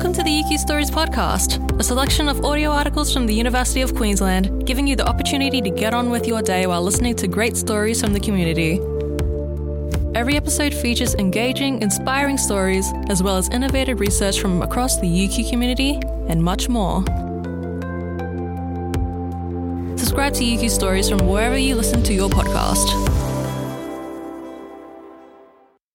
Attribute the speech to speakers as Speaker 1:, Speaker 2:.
Speaker 1: Welcome to the UQ Stories podcast, a selection of audio articles from the University of Queensland, giving you the opportunity to get on with your day while listening to great stories from the community. Every episode features engaging, inspiring stories, as well as innovative research from across the UQ community, and much more. Subscribe to UQ Stories from wherever you listen to your podcast.